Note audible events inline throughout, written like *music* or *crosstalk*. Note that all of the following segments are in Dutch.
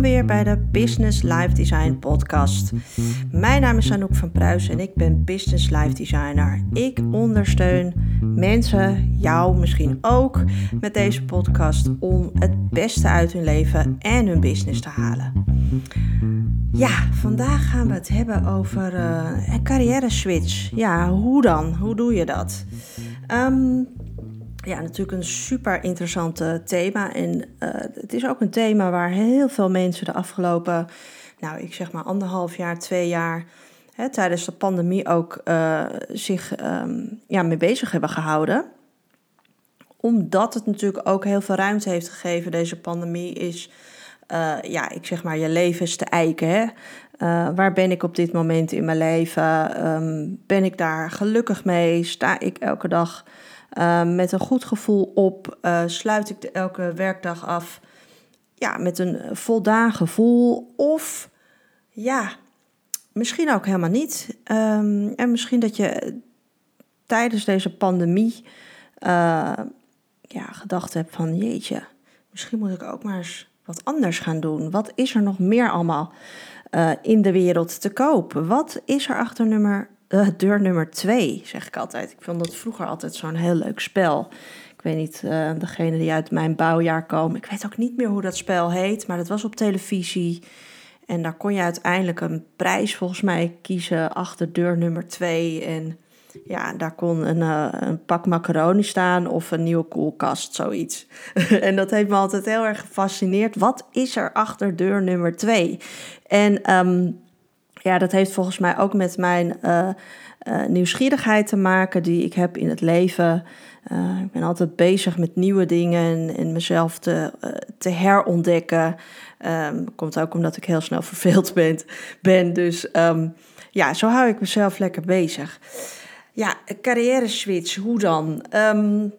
Weer bij de Business Life Design podcast. Mijn naam is Anouk van Pruis en ik ben Business Life Designer. Ik ondersteun mensen, jou misschien ook, met deze podcast om het beste uit hun leven en hun business te halen. Ja, vandaag gaan we het hebben over uh, een carrière switch. Ja, hoe dan? Hoe doe je dat? Um, ja, natuurlijk een super interessant thema. En uh, het is ook een thema waar heel veel mensen de afgelopen, nou ik zeg maar anderhalf jaar, twee jaar, hè, tijdens de pandemie ook uh, zich um, ja, mee bezig hebben gehouden. Omdat het natuurlijk ook heel veel ruimte heeft gegeven, deze pandemie, is, uh, ja, ik zeg maar, je leven is te eiken. Hè? waar ben ik op dit moment in mijn leven? Um, ben ik daar gelukkig mee? Sta ik elke dag uh, met een goed gevoel op, uh, sluit ik de, elke werkdag af ja, met een voldaan gevoel. Of ja, misschien ook helemaal niet. Um, en misschien dat je tijdens deze pandemie uh, ja, gedacht hebt van jeetje, misschien moet ik ook maar eens wat anders gaan doen. Wat is er nog meer allemaal in de wereld te koop? Wat is er achter nummer uh, deur nummer twee, zeg ik altijd. Ik vond dat vroeger altijd zo'n heel leuk spel. Ik weet niet, uh, degene die uit mijn bouwjaar komen. Ik weet ook niet meer hoe dat spel heet, maar dat was op televisie. En daar kon je uiteindelijk een prijs volgens mij kiezen achter deur nummer twee. En ja, daar kon een, uh, een pak macaroni staan of een nieuwe koelkast, zoiets. *laughs* en dat heeft me altijd heel erg gefascineerd. Wat is er achter deur nummer twee? En um, ja, dat heeft volgens mij ook met mijn uh, uh, nieuwsgierigheid te maken die ik heb in het leven. Uh, ik ben altijd bezig met nieuwe dingen en, mezelf te, te herontdekken. Um, komt ook omdat ik heel snel *laughs* verveeld ben. ben dus um, ja, zo hou ik mezelf lekker bezig. Ja, carrière switch, hoe dan? Um,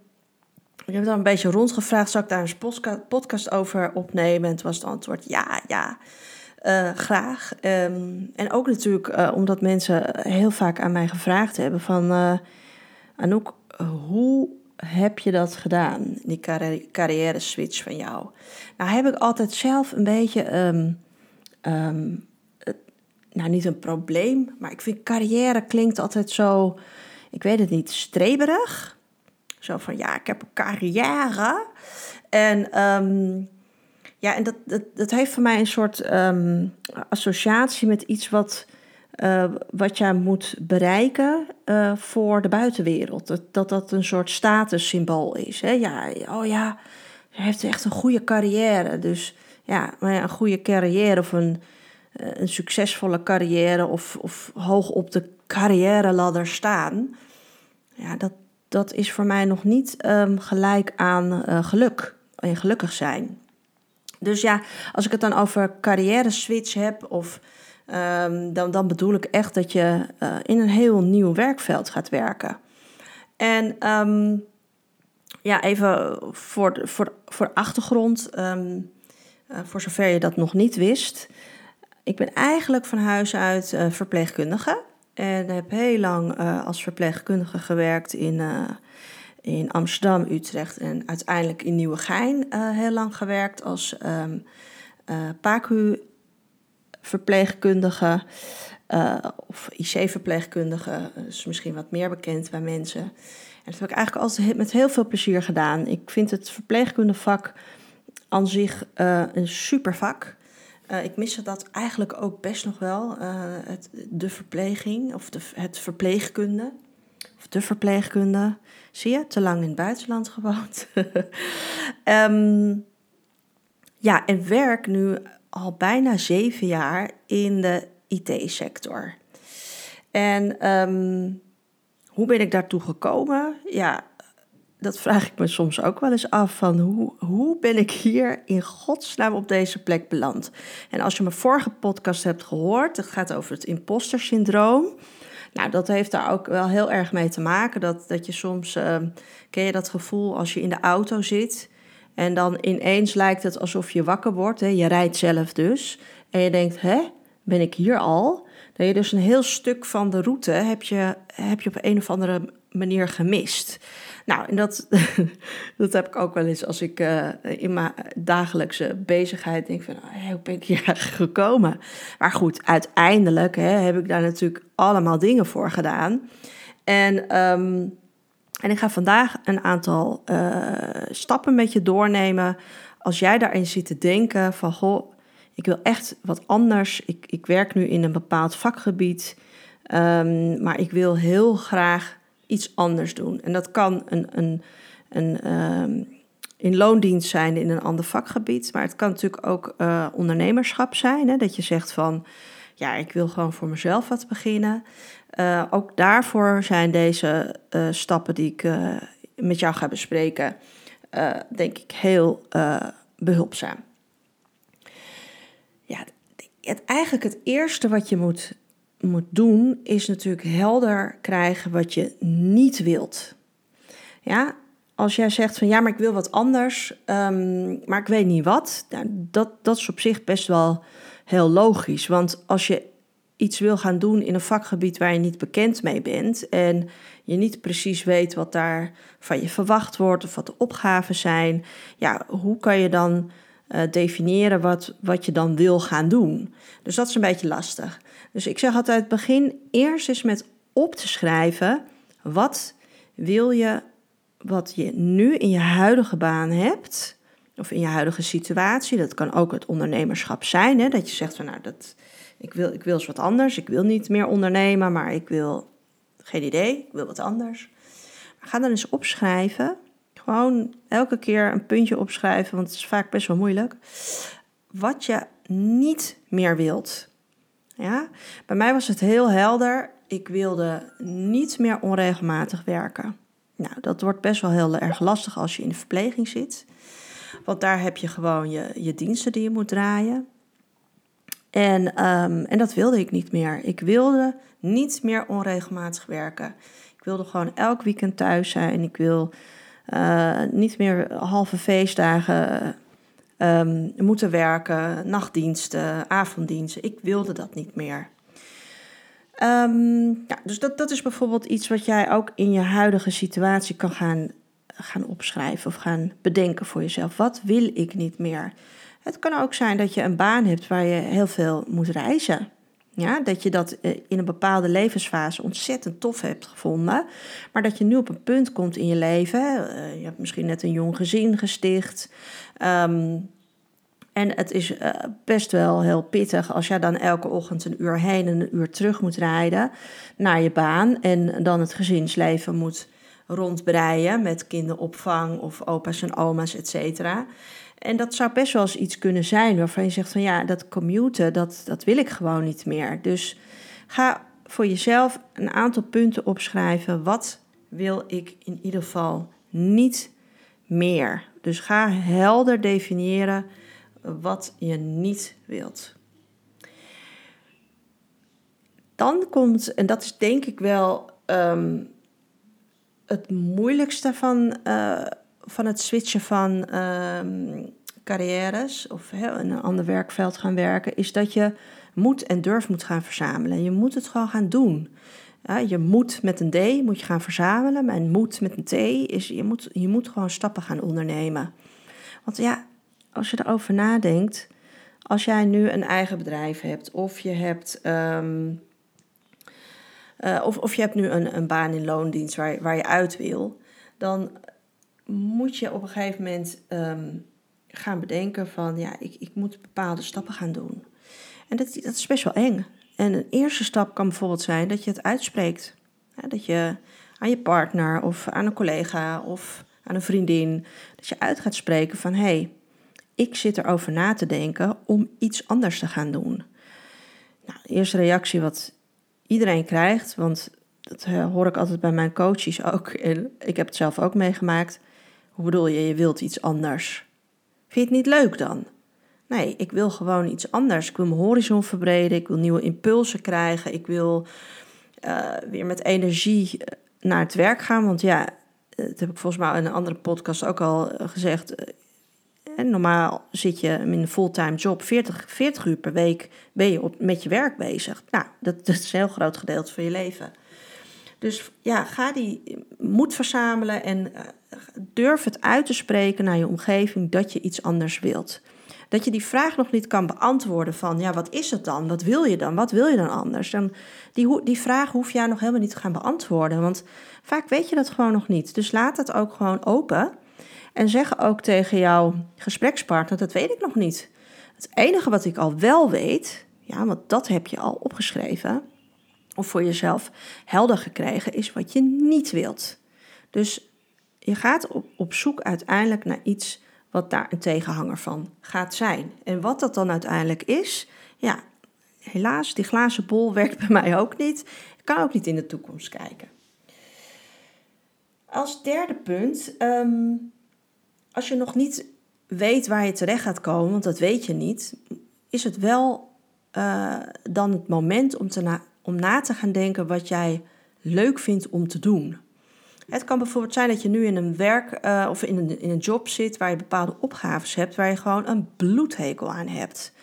ik heb dan een beetje rondgevraagd, zou ik daar een podcast over opnemen? En toen was het antwoord ja, ja. Uh, graag. Um, en ook natuurlijk uh, omdat mensen heel vaak aan mij gevraagd hebben van... Uh, Anouk, hoe heb je dat gedaan, die carri carrière switch van jou? Nou heb ik altijd zelf een beetje... Um, um, nou, niet een probleem, maar ik vind carrière klinkt altijd zo... Ik weet het niet, streberig. Zo van, ja, ik heb een carrière. En... Ja, en dat, dat, dat heeft voor mij een soort um, associatie met iets wat, uh, wat jij moet bereiken uh, voor de buitenwereld. Dat, dat dat een soort statussymbool is. Hè? Ja, oh ja, hij heeft echt een goede carrière. Dus ja, een goede carrière of een, uh, een succesvolle carrière of, of hoog op de carrière-ladder staan. Ja, dat, dat is voor mij nog niet um, gelijk aan geluk en gelukkig zijn. Dus ja, als ik het dan over carrière switch heb, of, um, dan, dan bedoel ik echt dat je uh, in een heel nieuw werkveld gaat werken. En um, ja, even voor, voor, voor achtergrond, um, uh, voor zover je dat nog niet wist. Ik ben eigenlijk van huis uit uh, verpleegkundige. En heb heel lang als verpleegkundige gewerkt in in Amsterdam, Utrecht en uiteindelijk in Nieuwegein uh, heel lang gewerkt als um, uh, PACU-verpleegkundige uh, of IC-verpleegkundige. is misschien wat meer bekend bij mensen. En dat heb ik eigenlijk altijd met heel veel plezier gedaan. Ik vind het verpleegkundevak aan zich een super vak. Uh, ik miste dat eigenlijk ook best nog wel, het, de verpleging of de, het verpleegkunde of de verpleegkunde. Zie je, te lang in het buitenland gewoond. um, *laughs* ja, en werk nu al bijna zeven jaar in de IT-sector. En um, hoe ben ik daartoe gekomen? Ja, dat vraag ik me soms ook wel eens af van hoe, hoe ben ik hier in godsnaam op deze plek beland? En als je mijn vorige podcast hebt gehoord, het gaat over het imposter syndroom. Nou, dat heeft daar ook wel heel erg mee te maken. Dat, dat je soms, uh, ken je dat gevoel als je in de auto zit en dan ineens lijkt het alsof je wakker wordt. Hè? Je rijdt zelf dus. En je denkt, hè, ben ik hier al. Dat je dus een heel stuk van de route heb je, heb je op een of andere manier gemist. Nou, en dat, *laughs* dat heb ik ook wel eens als ik uh, in mijn dagelijkse bezigheid denk van, oh, hoe ben ik hier gekomen? Maar goed, uiteindelijk hè, heb ik daar natuurlijk allemaal dingen voor gedaan. En, um, en ik ga vandaag een aantal uh, stappen met je doornemen. Als jij daarin zit te denken van, goh, ik wil echt wat anders. Ik, ik werk nu in een bepaald vakgebied, um, maar ik wil heel graag iets anders doen. En dat kan een, een, een um, in loondienst zijn in een ander vakgebied. Maar het kan natuurlijk ook uh, ondernemerschap zijn. Hè? Dat je zegt van, ja, ik wil gewoon voor mezelf wat beginnen. Uh, ook daarvoor zijn deze uh, stappen die ik met jou ga bespreken, denk ik heel behulpzaam. Ja, het, eigenlijk het eerste wat je moet moet doen, is natuurlijk helder krijgen wat je niet wilt. Ja, als jij zegt van ja, maar ik wil wat anders, um, maar ik weet niet wat, nou, dat, dat is op zich best wel heel logisch. Want als je iets wil gaan doen in een vakgebied waar je niet bekend mee bent en je niet precies weet wat daar van je verwacht wordt of wat de opgaven zijn, ja, hoe kan je dan uh, definiëren wat, wat je dan wil gaan doen? Dus dat is een beetje lastig. Dus ik zeg altijd: begin eerst eens met op te schrijven. Wat wil je, wat je nu in je huidige baan hebt, of in je huidige situatie. Dat kan ook het ondernemerschap zijn. Hè? Dat je zegt van nou, dat, ik, wil, ik wil eens wat anders. Ik wil niet meer ondernemen, maar ik wil, geen idee, ik wil wat anders. ga dan eens opschrijven. Gewoon elke keer een puntje opschrijven, want het is vaak best wel moeilijk. Wat je niet meer wilt. Ja? Bij mij was het heel helder. Ik wilde niet meer onregelmatig werken. Nou, dat wordt best wel heel erg lastig als je in de verpleging zit. Want daar heb je gewoon je, je diensten die je moet draaien. En, um, en dat wilde ik niet meer. Ik wilde niet meer onregelmatig werken. Ik wilde gewoon elk weekend thuis zijn. Ik wil uh, niet meer halve feestdagen um, moeten werken, nachtdiensten, avonddiensten. Ik wilde dat niet meer. Um, ja, dus dat, dat is bijvoorbeeld iets wat jij ook in je huidige situatie kan gaan, gaan opschrijven of gaan bedenken voor jezelf. Wat wil ik niet meer? Het kan ook zijn dat je een baan hebt waar je heel veel moet reizen. Ja, dat je dat eh, in een bepaalde levensfase ontzettend tof hebt gevonden. Maar dat je nu op een punt komt in je leven. Uh, je hebt misschien net een jong gezin gesticht. Um, en het is uh, best wel heel pittig als jij dan elke ochtend een uur heen en een uur terug moet rijden naar je baan. En dan het gezinsleven moet rondbreien met kinderopvang of opa's en oma's, et cetera. En dat zou best wel eens iets kunnen zijn waarvan je zegt van ja, dat commuten, dat, dat wil ik gewoon niet meer. Dus ga voor jezelf een aantal punten opschrijven. Wat wil ik in ieder geval niet meer? Dus ga helder definiëren wat je niet wilt. Dan komt, en dat is denk ik wel um, het moeilijkste van, uh, van het switchen van um, carrières of een ander werkveld gaan werken, is dat je moet en durf moet gaan verzamelen. Je moet het gewoon gaan doen. Je moet met een D moet je gaan verzamelen, en moet met een T is je moet, je moet gewoon stappen gaan ondernemen. Want ja, als je erover nadenkt, als jij nu een eigen bedrijf hebt of je hebt, um, uh, of, of je hebt nu een, een baan in loondienst waar, waar je uit wil, dan moet je op een gegeven moment um, gaan bedenken van ja, ik, ik moet bepaalde stappen gaan doen. En dat, dat is best wel eng. En een eerste stap kan bijvoorbeeld zijn dat je het uitspreekt. Dat je aan je partner of aan een collega of aan een vriendin, dat je uit gaat spreken van hé, hey, ik zit erover na te denken om iets anders te gaan doen. Nou, de eerste reactie wat iedereen krijgt, want dat eh, hoor ik altijd bij mijn coaches ook. En ik heb het zelf ook meegemaakt. Hoe bedoel je, je wilt iets anders? Vind je het niet leuk dan? Nee, ik wil gewoon iets anders. Ik wil mijn horizon verbreden. Ik wil nieuwe impulsen krijgen. Ik wil uh, weer met energie eh, naar het werk gaan. Want ja, dat heb ik volgens mij in een andere podcast ook al gezegd En normaal zit je in een fulltime job 40, 40 uur per week ben je op, met je werk bezig. Nou, dat, *laughs* dat is een heel groot gedeelte van je leven. Dus ja, ga die moed verzamelen en uh, durf het uit te spreken naar je omgeving dat je iets anders wilt. Dat je die vraag nog niet kan beantwoorden van, ja, wat is het dan? Wat wil je dan? Wat wil je dan anders? Dan, die, die vraag hoef jij nog helemaal niet te gaan beantwoorden, want vaak weet je dat gewoon nog niet. Dus laat het ook gewoon open en zeg ook tegen jouw gesprekspartner, dat weet ik nog niet. Het enige wat ik al wel weet, ja, want dat heb je al opgeschreven, of voor jezelf helder gekregen, is wat je niet wilt. Dus je gaat op, op zoek uiteindelijk naar iets wat daar een tegenhanger van gaat zijn. En wat dat dan uiteindelijk is, ja, helaas, die glazen bol *laughs* werkt bij mij ook niet. Ik kan ook niet in de toekomst kijken. Als derde punt, ehm, als je nog niet weet waar je terecht gaat komen, want dat weet je niet, is het wel uh, dan het moment om, te na, om na te gaan denken wat jij leuk vindt om te doen. Het kan bijvoorbeeld zijn dat je nu in een werk uh, of in een, in een job zit waar je bepaalde opgaves hebt, waar je gewoon een bloedhekel aan hebt.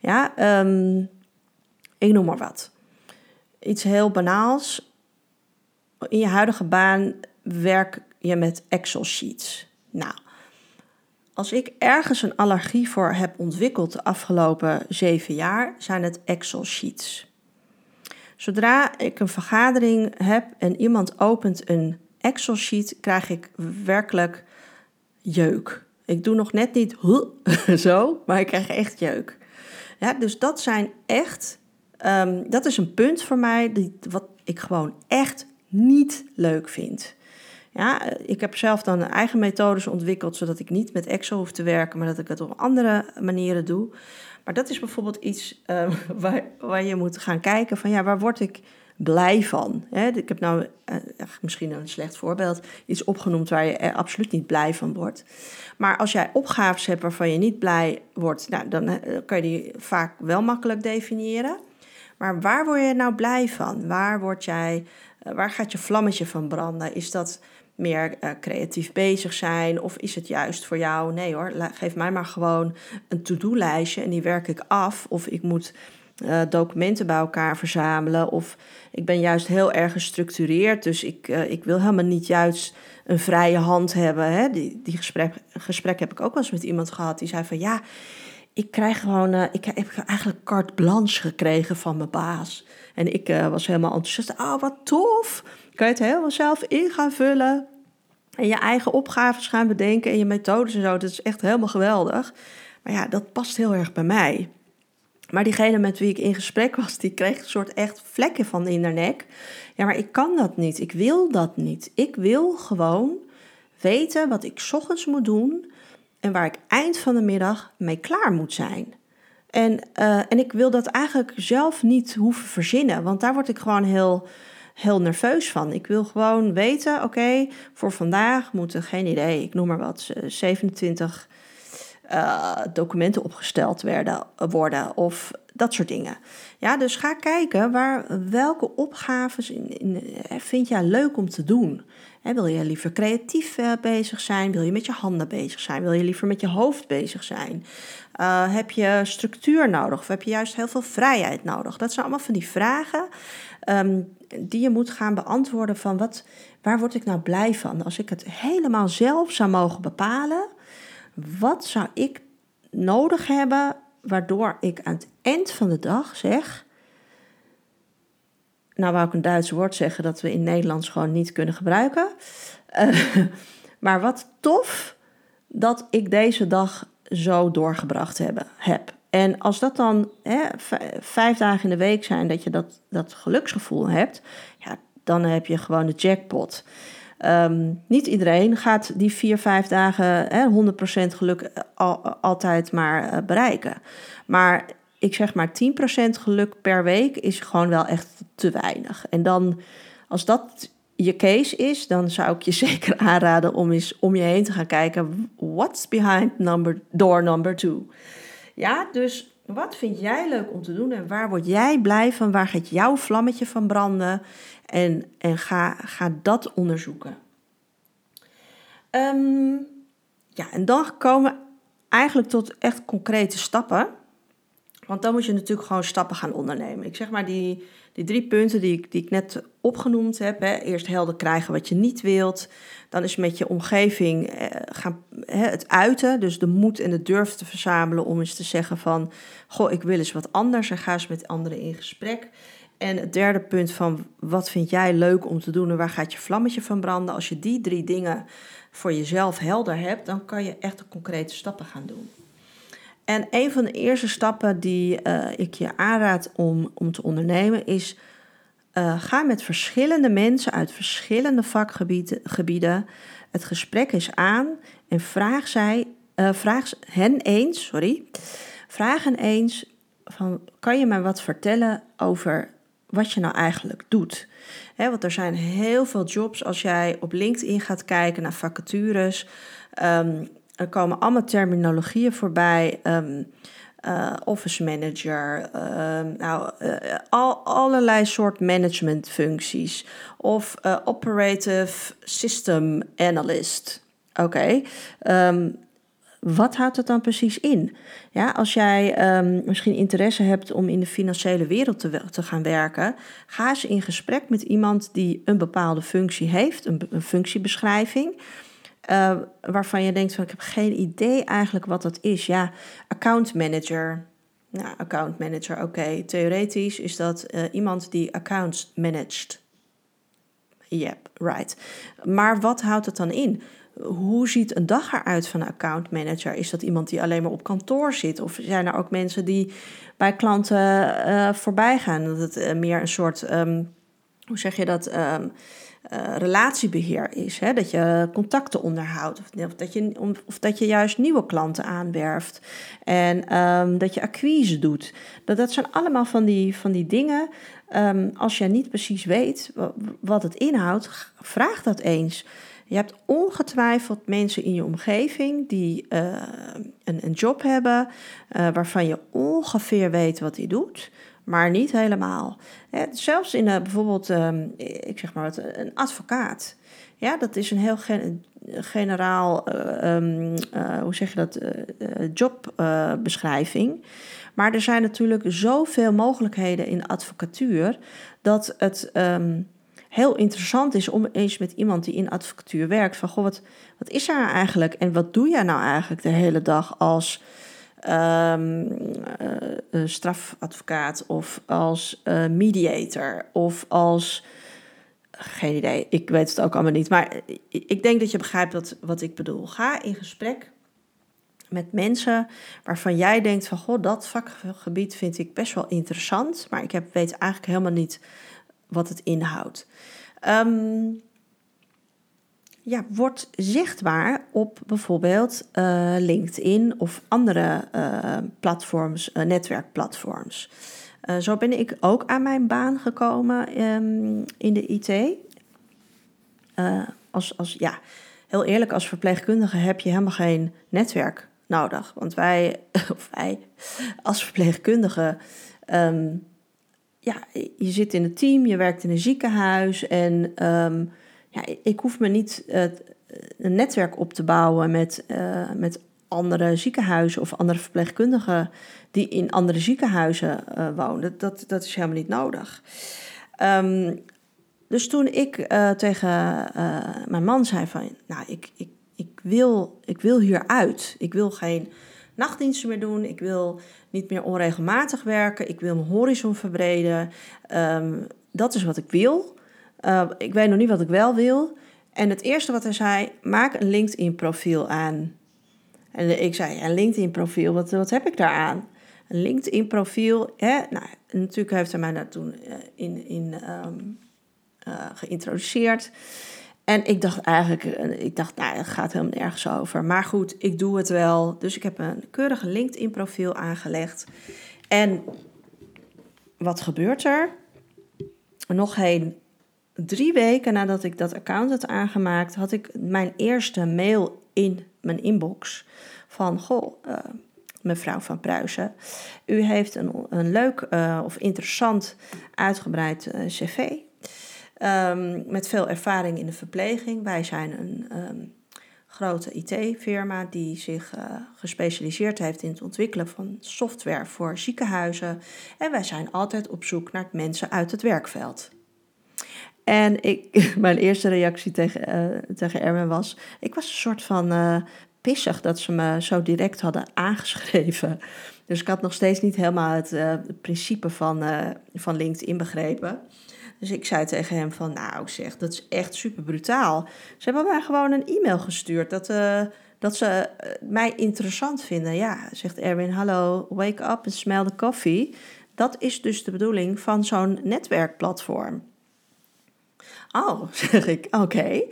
Ja, um, ik noem maar wat. Iets heel banaals. In je huidige baan werk je met Excel sheets. Nou, als ik ergens een allergie voor heb ontwikkeld de afgelopen zeven jaar, zijn het Excel sheets. Zodra ik een vergadering heb en iemand opent een Excel sheet, krijg ik werkelijk jeuk. Ik doe nog net niet *laughs* zo, maar ik krijg echt jeuk. Ja, dus dat zijn echt, um, dat is een punt voor mij die, wat ik gewoon echt niet leuk vind. Ja, ik heb zelf dan eigen methodes ontwikkeld, zodat ik niet met Excel hoef te werken, maar dat ik het op andere manieren doe. Maar dat is bijvoorbeeld iets uh, *laughs* waar, waar je moet gaan kijken van ja, waar word ik blij van? Ik heb nou uh, misschien een slecht voorbeeld, iets opgenoemd waar je absoluut niet blij van wordt. Maar als jij opgaves hebt waarvan je niet blij wordt, nou, dan uh, kan je die vaak wel makkelijk definiëren. Maar waar word je nou blij van? Waar, word jij, waar gaat je vlammetje van branden? Is dat meer uh, creatief bezig zijn? Of is het juist voor jou, nee hoor, geef mij maar gewoon een to-do-lijstje en die werk ik af. Of ik moet uh, documenten bij elkaar verzamelen. Of ik ben juist heel erg gestructureerd, dus ik, uh, ik wil helemaal niet juist een vrije hand hebben. Hè? Die, die gesprek, gesprek heb ik ook wel eens met iemand gehad die zei van ja, ik krijg gewoon, ik heb eigenlijk carte blanche gekregen van mijn baas. En ik was helemaal enthousiast. Oh, wat tof! kan je het helemaal zelf in gaan vullen. En je eigen opgaves gaan bedenken en je methodes en zo. Dat is echt helemaal geweldig. Maar ja, dat past heel erg bij mij. Maar diegene met wie ik in gesprek was, die kreeg een soort echt vlekken van in haar nek. Ja, maar ik kan dat niet. Ik wil dat niet. Ik wil gewoon weten wat ik ochtends moet doen en waar ik eind van de middag mee klaar moet zijn. En, uh, en ik wil dat eigenlijk zelf niet hoeven verzinnen, want daar word ik gewoon heel heel nerveus van. Ik wil gewoon weten, oké, voor vandaag moeten, geen idee, ik noem maar wat, 27 uh, eh, documenten opgesteld werden, worden of dat soort dingen. Ja, dus ga kijken waar, welke opgaves in, in, eh, vind jij leuk om te doen. Wil je liever creatief uh, bezig zijn? Wil je met je handen bezig zijn? Wil je liever met je hoofd bezig zijn? Uh, heb je structuur nodig of heb je juist heel veel vrijheid nodig? Dat zijn allemaal van die vragen um, die je moet gaan beantwoorden van wat, waar word ik nou blij van? Als ik het helemaal zelf zou mogen bepalen, wat zou ik nodig hebben waardoor ik aan het eind van de dag zeg, nou wou ik een Duits woord zeggen dat we in Nederlands gewoon niet kunnen gebruiken, uh, *laughs* maar wat tof dat ik deze dag zo doorgebracht hebben, heb. En als dat dan hè, vijf dagen in de week zijn dat je dat, dat geluksgevoel hebt, ja, dan heb je gewoon de jackpot. Um, niet iedereen gaat die vier, vijf dagen hè, 100% geluk eh, al, altijd maar uh, bereiken. Maar ik zeg maar 10% geluk per week is gewoon wel echt te weinig. En dan, als dat je case is, dan zou ik je *laughs* zeker aanraden om eens om je heen te gaan kijken. What's behind number, door number two? Ja, dus wat vind jij leuk om te doen en waar word jij blij van? Waar gaat jouw vlammetje van branden? En, en ga, ga dat onderzoeken. Um, ja, en dan komen eigenlijk tot echt concrete stappen. Want dan moet je natuurlijk gewoon stappen gaan ondernemen. Ik zeg maar die, die drie punten die ik, die ik net opgenoemd heb. Hè. Eerst helder krijgen wat je niet wilt. Dan is met je omgeving eh, gaan, hè, het uiten. Dus de moed en de durf te verzamelen om eens te zeggen van... Goh, ik wil eens wat anders en ga eens met anderen in gesprek. En het derde punt van wat vind jij leuk om te doen en waar gaat je vlammetje van branden? Als je die drie dingen voor jezelf helder hebt, dan kan je echt de concrete stappen gaan doen. En een van de eerste stappen die uh, ik je aanraad om, om te ondernemen is: uh, ga met verschillende mensen uit verschillende vakgebieden het gesprek eens aan en vraag, zij, uh, vraag hen eens, sorry, vraag hen eens van, kan je mij wat vertellen over wat je nou eigenlijk doet. want er zijn heel veel jobs. Als jij op LinkedIn gaat kijken naar vacatures, um, er komen allemaal terminologieën voorbij. Um, uh, office manager, um, nou, uh, al, allerlei soort managementfuncties. Of uh, operative system analyst. Oké. Okay wat houdt het dan precies in? Ja, als jij ehm, misschien interesse hebt om in de financiële wereld te, te, gaan werken, ga eens in gesprek met iemand die een bepaalde functie heeft, een, een functiebeschrijving. Uh, waarvan je denkt van ik heb geen idee eigenlijk wat dat is. Ja, account manager. Nou, account manager, oké. Theoretisch is dat uh, iemand die accounts managt. Yep, right. Maar wat houdt het dan in? hoe ziet een dag eruit van een account manager? Is dat iemand die alleen maar op kantoor zit? Of zijn er ook mensen die bij klanten uh, voorbij gaan? Dat het meer een soort, um, hoe zeg je dat, um, uh, relatiebeheer is. Hè? Dat je contacten onderhoudt. Of, dat je, of dat je juist nieuwe klanten aanwerft. En um, dat je acquise doet. Dat, dat zijn allemaal van die, van die dingen. als je niet precies weet wat het inhoudt, vraag dat eens. Je hebt ongetwijfeld mensen in je omgeving die uh, een, een, job hebben uh, waarvan je ongeveer weet wat die doet, maar niet helemaal. Zelfs in uh, bijvoorbeeld, um, ik zeg maar wat, een advocaat. Ja, dat is een heel gen generaal, um, hoe zeg je dat, jobbeschrijving. maar er zijn natuurlijk zoveel mogelijkheden in advocatuur dat het. Um, heel interessant is om eens met iemand die in advocatuur werkt, van goh, wat, wat is er nou eigenlijk en wat doe jij nou eigenlijk de hele dag als um, uh, strafadvocaat of als uh, mediator of als. Geen idee, ik weet het ook allemaal niet. Maar ik denk dat je begrijpt wat, wat ik bedoel. Ga in gesprek met mensen waarvan jij denkt van goh, dat vakgebied vind ik best wel interessant, maar ik heb, weet eigenlijk helemaal niet wat het inhoudt. Um, ja, wordt zichtbaar op bijvoorbeeld uh, LinkedIn of andere uh, platforms, uh, netwerkplatforms. zo ben ik ook aan mijn baan gekomen um, in de IT. als, als, ja, heel eerlijk, als verpleegkundige heb je helemaal geen netwerk nodig. Want wij, *laughs* of wij als verpleegkundige, um, ja, je zit in een team, je werkt in een ziekenhuis en ehm, ik hoef me niet uh, een netwerk op te bouwen met, uh, met andere ziekenhuizen of andere verpleegkundigen die in andere ziekenhuizen uh, wonen. Dat, dat is helemaal niet nodig. Um, dus toen ik tegen mijn man zei van, nou, ik, ik, ik, wil, ik wil hieruit. Ik wil geen nachtdiensten meer doen. Ik wil niet meer onregelmatig werken. Ik wil mijn horizon verbreden. Ehm, dat is wat ik wil. Uh, ik weet nog niet wat ik wel wil. En het eerste wat hij zei, maak een LinkedIn-profiel aan. En ik zei, een LinkedIn-profiel, wat, wat heb ik daaraan? Een LinkedIn-profiel, hè? Nou, natuurlijk heeft hij mij daar toen uh, in, in um, uh, geïntroduceerd. En ik dacht eigenlijk, eh, ik dacht, nou, het gaat helemaal nergens over. Maar goed, ik doe het wel. Dus ik heb een keurige LinkedIn-profiel aangelegd. En wat gebeurt er? Nog geen drie weken nadat ik dat account had aangemaakt, had ik mijn eerste mail in mijn inbox van, goh, uh, mevrouw van Pruisen, u heeft een, een leuk uh, of interessant uitgebreid uh, cv. Um, met veel ervaring in de verpleging. Wij zijn een um, grote IT-firma die zich gespecialiseerd heeft in het ontwikkelen van software voor ziekenhuizen. En wij zijn altijd op zoek naar mensen uit het werkveld. En ik, *laughs* mijn eerste reactie tegen, uh, tegen Erwin was: ik was een soort van uh, pissig dat ze me zo direct hadden aangeschreven. *laughs* Dus ik had nog steeds niet helemaal het, het principe van, van LinkedIn begrepen. Dus ik zei tegen hem van, nou zeg, dat is echt super brutaal. Ze hebben mij gewoon een e-mail gestuurd dat, dat ze mij interessant vinden. Ja, zegt Erwin, hallo, wake up and smell the coffee. Dat is dus de bedoeling van zo'n netwerkplatform. Oh, *laughs* zeg ik, oké.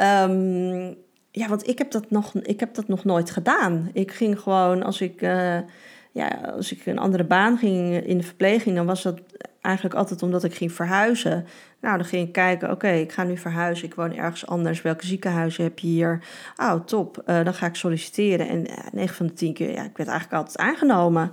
Um, ja, want ik heb, dat nog, ik heb dat nog nooit gedaan. Ik ging gewoon, als ik, uh, ja, als ik een andere baan ging in de verpleging, dan was dat eigenlijk altijd omdat ik ging verhuizen. Nou, dan ging ik kijken, oké, ik ga nu verhuizen, ik woon ergens anders. Welke ziekenhuizen heb je hier? Oh, top, uh, dan ga ik solliciteren. En uh, 9 van de 10 keer, ja, ik werd eigenlijk altijd aangenomen.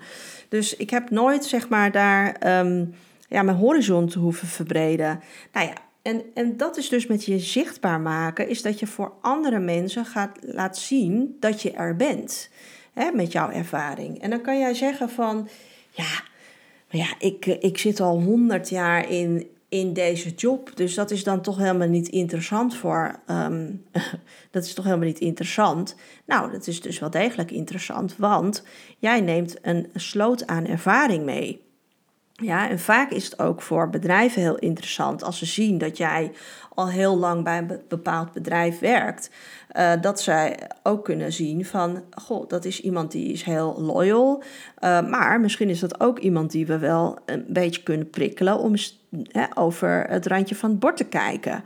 Dus ik heb nooit, zeg maar, daar um, ja, mijn horizon te hoeven verbreden. Nou ja, en, en dat is dus met je zichtbaar maken, is dat je voor andere mensen gaat laat zien dat je er bent. Hè, met jouw ervaring. En dan kan jij zeggen van, ja, maar ja, ik, eh, ik zit al honderd jaar in, in deze job. Dus dat is dan toch helemaal niet interessant voor. Um, *laughs* dat is toch helemaal niet interessant. Nou, dat is dus wel degelijk interessant, want jij neemt een sloot aan ervaring mee. Ja, en vaak is het ook voor bedrijven heel interessant als ze zien dat jij al heel lang bij een bepaald bedrijf werkt. Uh, dat zij ook kunnen zien van, goh, dat is iemand die is heel loyal. Uh, maar misschien is dat ook iemand die we wel een beetje kunnen prikkelen om hè, over het randje van het bord te kijken.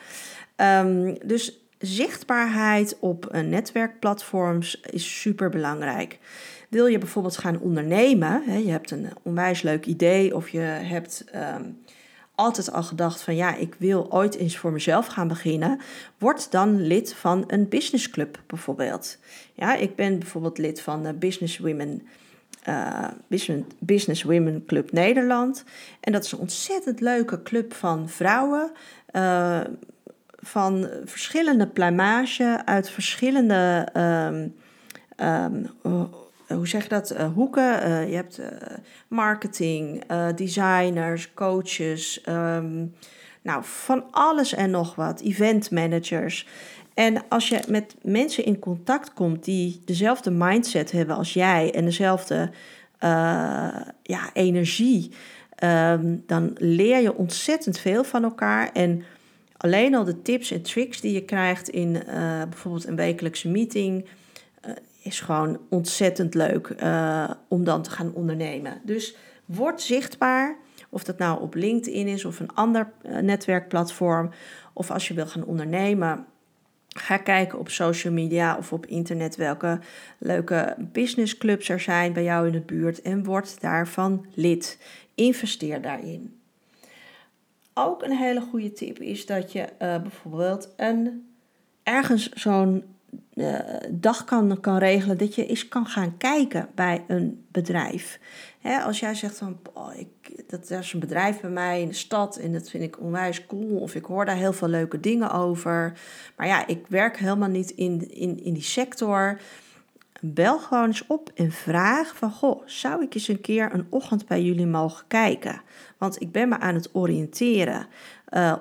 Um, dus zichtbaarheid op netwerkplatforms is super belangrijk. Wil je bijvoorbeeld gaan ondernemen, hè, je hebt een onwijs leuk idee of je hebt um, altijd al gedacht van ja, ik wil ooit eens voor mezelf gaan beginnen, word dan lid van een businessclub bijvoorbeeld. Ja, ik ben bijvoorbeeld lid van de Business Women, uh, Business, Women Club Nederland. En dat is een ontzettend leuke club van vrouwen. Uh, van verschillende plumage uit verschillende um, hoe zeg je dat, uh, hoeken. Uh, je hebt marketing, designers, coaches, um, nou van alles en nog wat, event managers. En als je met mensen in contact komt die dezelfde mindset hebben als jij en dezelfde ja, energie, um, dan leer je ontzettend veel van elkaar. En alleen al de tips en tricks die je krijgt in bijvoorbeeld een wekelijkse meeting is gewoon ontzettend leuk uh, om dan te gaan ondernemen. Dus word zichtbaar, of dat nou op LinkedIn is of een ander uh, netwerkplatform, of als je wil gaan ondernemen. Ga kijken op social media of op internet welke leuke businessclubs er zijn bij jou in de buurt en word daarvan lid. Investeer daarin. Ook een hele goede tip is dat je uh, bijvoorbeeld een, ergens zo'n uh, dag kan, kan regelen dat je eens kan gaan kijken bij een bedrijf. Hè, als jij zegt van, oh, ik, dat is een bedrijf bij mij in de stad en dat vind ik onwijs cool of ik hoor daar heel veel leuke dingen over. Maar ja, ik werk helemaal niet in, in, in die sector. Bel gewoon eens op en vraag van, goh, zou ik eens een keer een ochtend bij jullie mogen kijken? Want ik ben me aan het oriënteren uh,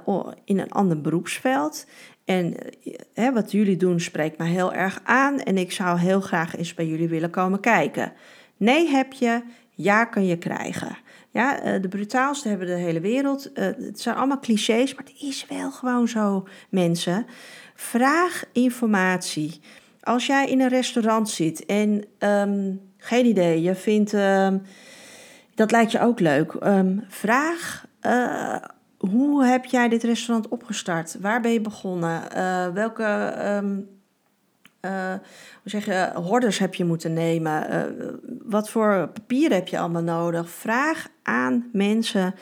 in een ander beroepsveld. En eh, hè, wat jullie doen spreekt mij heel erg aan en ik zou heel graag eens bij jullie willen komen kijken. Nee heb je, ja kan je krijgen. Ja, eh, de brutaalste hebben de hele wereld. Eh, het zijn allemaal clichés, maar het is wel gewoon zo, mensen. Vraag informatie. Als jij in een restaurant zit en um, geen idee, je vindt um, dat lijkt je ook leuk. Um, vraag hoe heb jij dit restaurant opgestart? Waar ben je begonnen? Uh, welke um, hoe zeg je, hordes heb je moeten nemen? Uh, wat voor papieren heb je allemaal nodig? Vraag aan mensen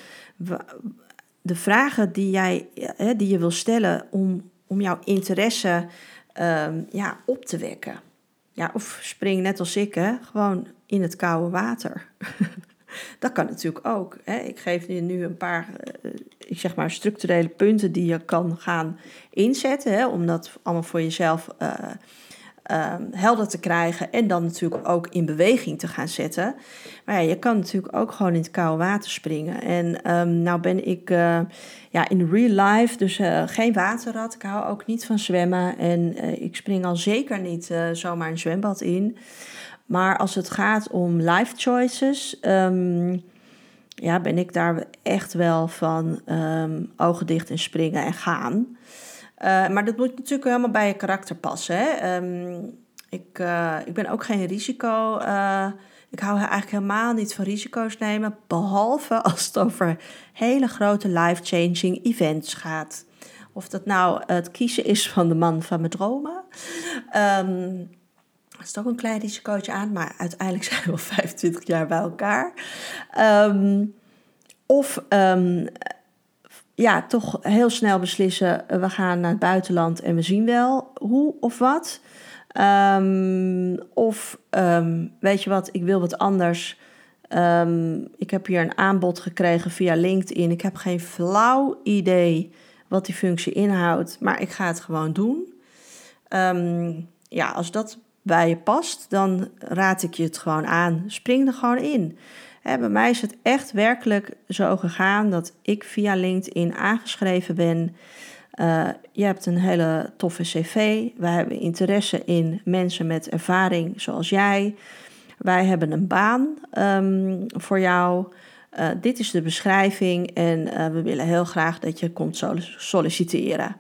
de vragen die, jij, die je wil stellen om, om jouw interesse um, ja, op te wekken. Ja, of spring net als ik, hè, gewoon in het koude water. *laughs* Dat kan natuurlijk ook. Hè. Ik geef je nu een paar uh, ik zeg maar structurele punten die je kan gaan inzetten. Hè, om dat allemaal voor jezelf uh, ehm, helder te krijgen en dan natuurlijk ook in beweging te gaan zetten. Maar ja, je kan natuurlijk ook gewoon in het koude water springen. En um, nou ben ik uh, ja, in real life dus geen waterrat. Ik hou ook niet van zwemmen en ik spring al zeker niet zomaar een zwembad in. Maar als het gaat om life choices, um, ja, ben ik daar echt wel van um, ogen dicht en springen en gaan. Uh, maar dat moet natuurlijk helemaal bij je karakter passen. Hè? Um, ik, uh, ik ben ook geen risico. Uh, ik hou eigenlijk helemaal niet van risico's nemen. Behalve *laughs* als het over hele grote life-changing events gaat. Of dat nou het kiezen is van de man van mijn dromen. Um, dat is toch een klein risicootje aan, maar uiteindelijk *laughs* zijn we al 25 jaar bij elkaar. Um, of um, ja, toch heel snel beslissen, we gaan naar het buitenland en we zien wel hoe of wat. Um, of weet je wat, ik wil wat anders. ik heb hier een aanbod gekregen via LinkedIn. Ik heb geen flauw idee wat die functie inhoudt, maar ik ga het gewoon doen. ja, als dat bij je past, dan raad ik je het gewoon aan. Spring er gewoon in. Hè, bij mij is het echt werkelijk zo gegaan dat ik via LinkedIn aangeschreven ben. Uh, je hebt een hele toffe cv. Wij hebben interesse in mensen met ervaring zoals jij. Wij hebben een baan um, voor jou. Uh, dit is de beschrijving en uh, we willen heel graag dat je komt solliciteren.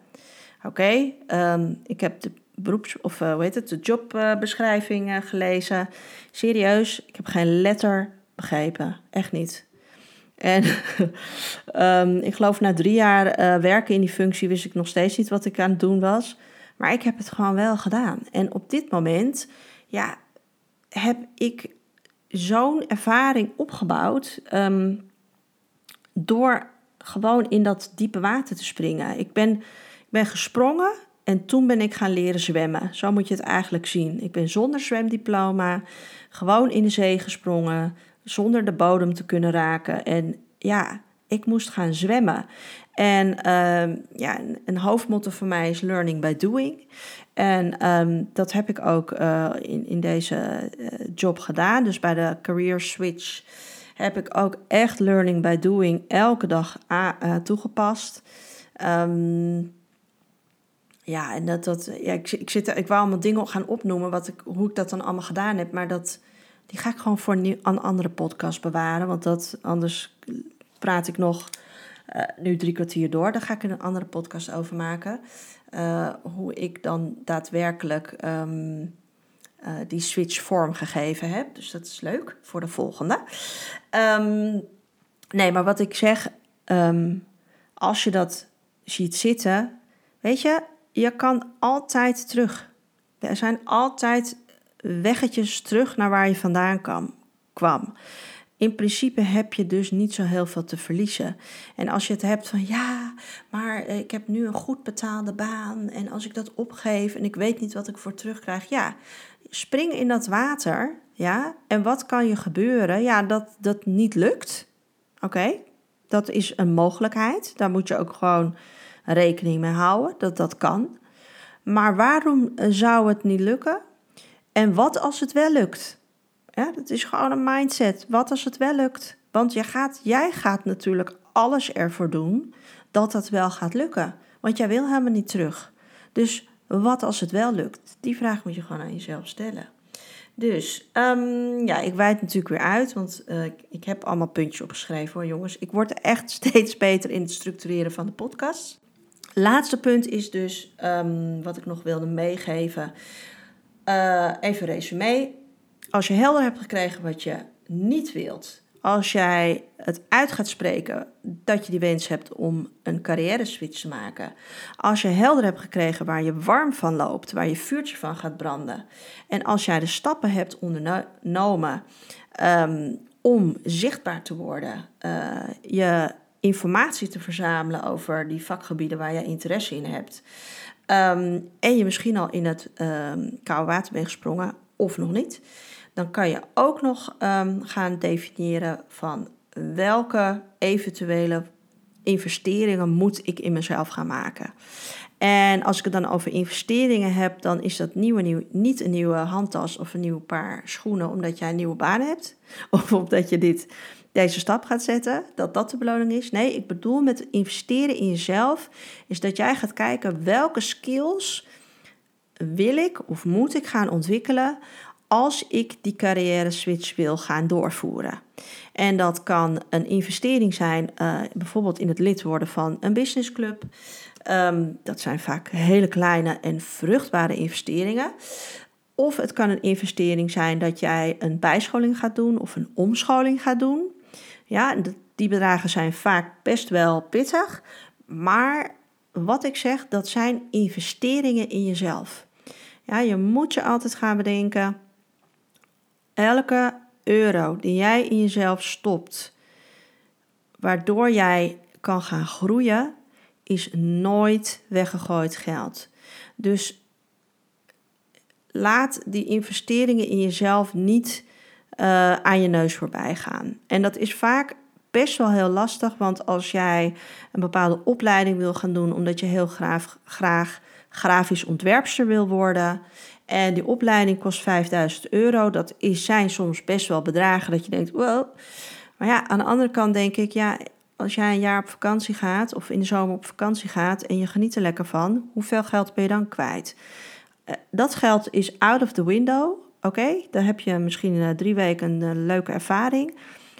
Oké, ehm, ik heb de beroeps- of uh, hoe heet het, de jobbeschrijving uh, gelezen. Serieus, ik heb geen letter begrepen. Echt niet. En um, *laughs* ik geloof na drie jaar uh, werken in die functie wist ik nog steeds niet wat ik aan het doen was. Maar ik heb het gewoon wel gedaan. En op dit moment, ja, heb ik zo'n ervaring opgebouwd um, door gewoon in dat diepe water te springen. Ik ben, ik ben gesprongen en toen ben ik gaan leren zwemmen. Zo moet je het eigenlijk zien. Ik ben zonder zwemdiploma gewoon in de zee gesprongen, zonder de bodem te kunnen raken. En ja, ik moest gaan zwemmen. En uh, ja, een hoofdmotto van mij is learning by doing. En um, dat heb ik ook uh, in, in deze uh, job gedaan. Dus bij de career switch heb ik ook echt learning by doing elke dag uh, toegepast. Um, ja, en dat, dat ja, ik, ik, zit, ik wou allemaal dingen gaan opnoemen, wat ik, hoe ik dat dan allemaal gedaan heb. Maar dat, die ga ik gewoon voor een, een andere podcast bewaren. Want dat, anders praat ik nog uh, nu drie kwartier door. Daar ga ik een andere podcast over maken. Uh, hoe ik dan daadwerkelijk um, uh, die switch vorm gegeven heb. Dus dat is leuk voor de volgende. Um, nee, maar wat ik zeg, um, als je dat ziet zitten, weet je, je kan altijd terug. Er zijn altijd weggetjes terug naar waar je vandaan kwam. In principe heb je dus niet zo heel veel te verliezen. En als je het hebt van ja, maar ik heb nu een goed betaalde baan en als ik dat opgeef en ik weet niet wat ik voor terugkrijg, ja, spring in dat water, ja. En wat kan je gebeuren? Ja, dat dat niet lukt. Oké, dat is een mogelijkheid. Daar moet je ook gewoon rekening mee houden dat dat kan. Maar waarom zou het niet lukken? En wat als het wel lukt? Ja, dat is gewoon een mindset. Wat als het wel lukt? Want jij gaat, jij gaat natuurlijk alles ervoor doen dat dat wel gaat lukken. Want jij wil helemaal niet terug. Dus wat als het wel lukt? Die vraag moet je gewoon aan jezelf stellen. Dus um, ja, ik wijd natuurlijk weer uit, want uh, ik heb allemaal puntjes opgeschreven hoor jongens. Ik word echt *laughs* steeds beter in het structureren van de podcast. Laatste punt is dus um, wat ik nog wilde meegeven. Uh, even resume. Als je helder hebt gekregen wat je niet wilt, als jij het uit gaat spreken dat je die wens hebt om een carrière switch te maken, als je helder hebt gekregen waar je warm van loopt, waar je vuurtje van gaat branden, en als jij de stappen hebt ondernomen um, om zichtbaar te worden, uh, je informatie te verzamelen over die vakgebieden waar je interesse in hebt. Um, en je misschien al in het um, koude water bent gesprongen of nog niet, dan kan je ook nog um, gaan definiëren van welke eventuele investeringen moet ik in mezelf gaan maken. En als ik het dan over investeringen heb, dan is dat nieuwe, nieuw, niet een nieuwe handtas of een nieuw paar schoenen omdat jij een nieuwe baan hebt. *laughs* Of omdat je dit, deze stap gaat zetten, dat dat de beloning is. Nee, ik bedoel met investeren in jezelf, is dat jij gaat kijken welke skills wil ik of moet ik gaan ontwikkelen als ik die carrière switch wil gaan doorvoeren. En dat kan een investering zijn, uh, bijvoorbeeld in het lid worden van een businessclub. Um, dat zijn vaak hele kleine en vruchtbare investeringen. Of het kan een investering zijn dat jij een bijscholing gaat doen of een omscholing gaat doen. Ja, die bedragen zijn vaak best wel pittig. Maar wat ik zeg, dat zijn investeringen in jezelf. Ja, je moet je altijd gaan bedenken elke euro die jij in jezelf stopt, waardoor jij kan gaan groeien, is nooit weggegooid geld. Dus laat die investeringen in jezelf niet uh, aan je neus voorbij gaan. En dat is vaak best wel heel lastig, want als jij een bepaalde opleiding wil gaan doen, omdat je heel graag, graag grafisch ontwerpster wil worden, en die opleiding kost 5000 euro. Dat is, zijn soms best wel bedragen dat je denkt, wow. Maar ja, aan de andere kant denk ik, ja, als jij een jaar op vakantie gaat of in de zomer op vakantie gaat en je geniet er lekker van, hoeveel geld ben je dan kwijt? Uh, dat geld is out of the window. Oké, dan heb je misschien uh, drie weken een leuke ervaring.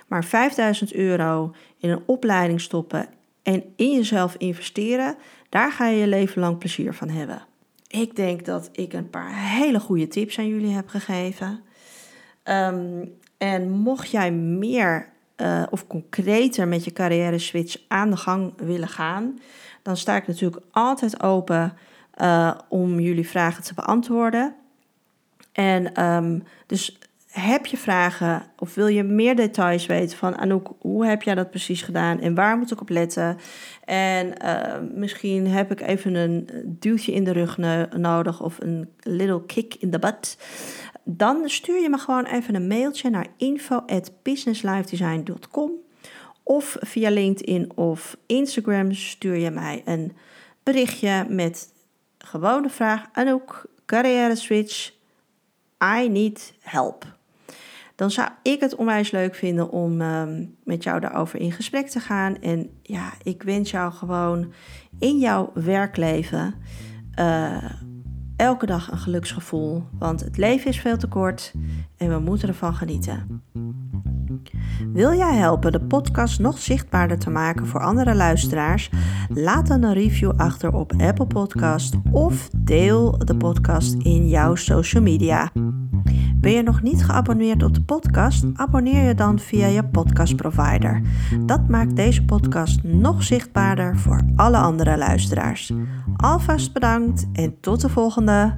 Maar 5000 euro in een opleiding stoppen en in jezelf investeren, daar ga je je leven lang plezier van hebben. Ik denk dat ik een paar hele goede tips aan jullie heb gegeven. Um, en mocht jij meer uh, of concreter met je carrière switch aan de gang willen gaan, dan sta ik natuurlijk altijd open om jullie vragen te beantwoorden. En um, dus heb je vragen of wil je meer details weten van Anouk, hoe heb jij dat precies gedaan en waar moet ik op letten? En uh, misschien heb ik even een duwtje in de rug nodig of een little kick in the butt. Dan stuur je me gewoon even een mailtje naar info@businesslifedesign.com of via LinkedIn of Instagram stuur je mij een berichtje met gewone vraag Anouk, carrière switch, I need help dan zou ik het onwijs leuk vinden om ehm, met jou daarover in gesprek te gaan. En ja, ik wens jou gewoon in jouw werkleven uh, elke dag een geluksgevoel. Want het leven is veel te kort en we moeten ervan genieten. Wil jij helpen de podcast nog zichtbaarder te maken voor andere luisteraars? Laat dan een review achter op Apple Podcast of deel de podcast in jouw social media. Ben je nog niet geabonneerd op de podcast? Abonneer je dan via je podcastprovider. Dat maakt deze podcast nog zichtbaarder voor alle andere luisteraars. Alvast bedankt en tot de volgende.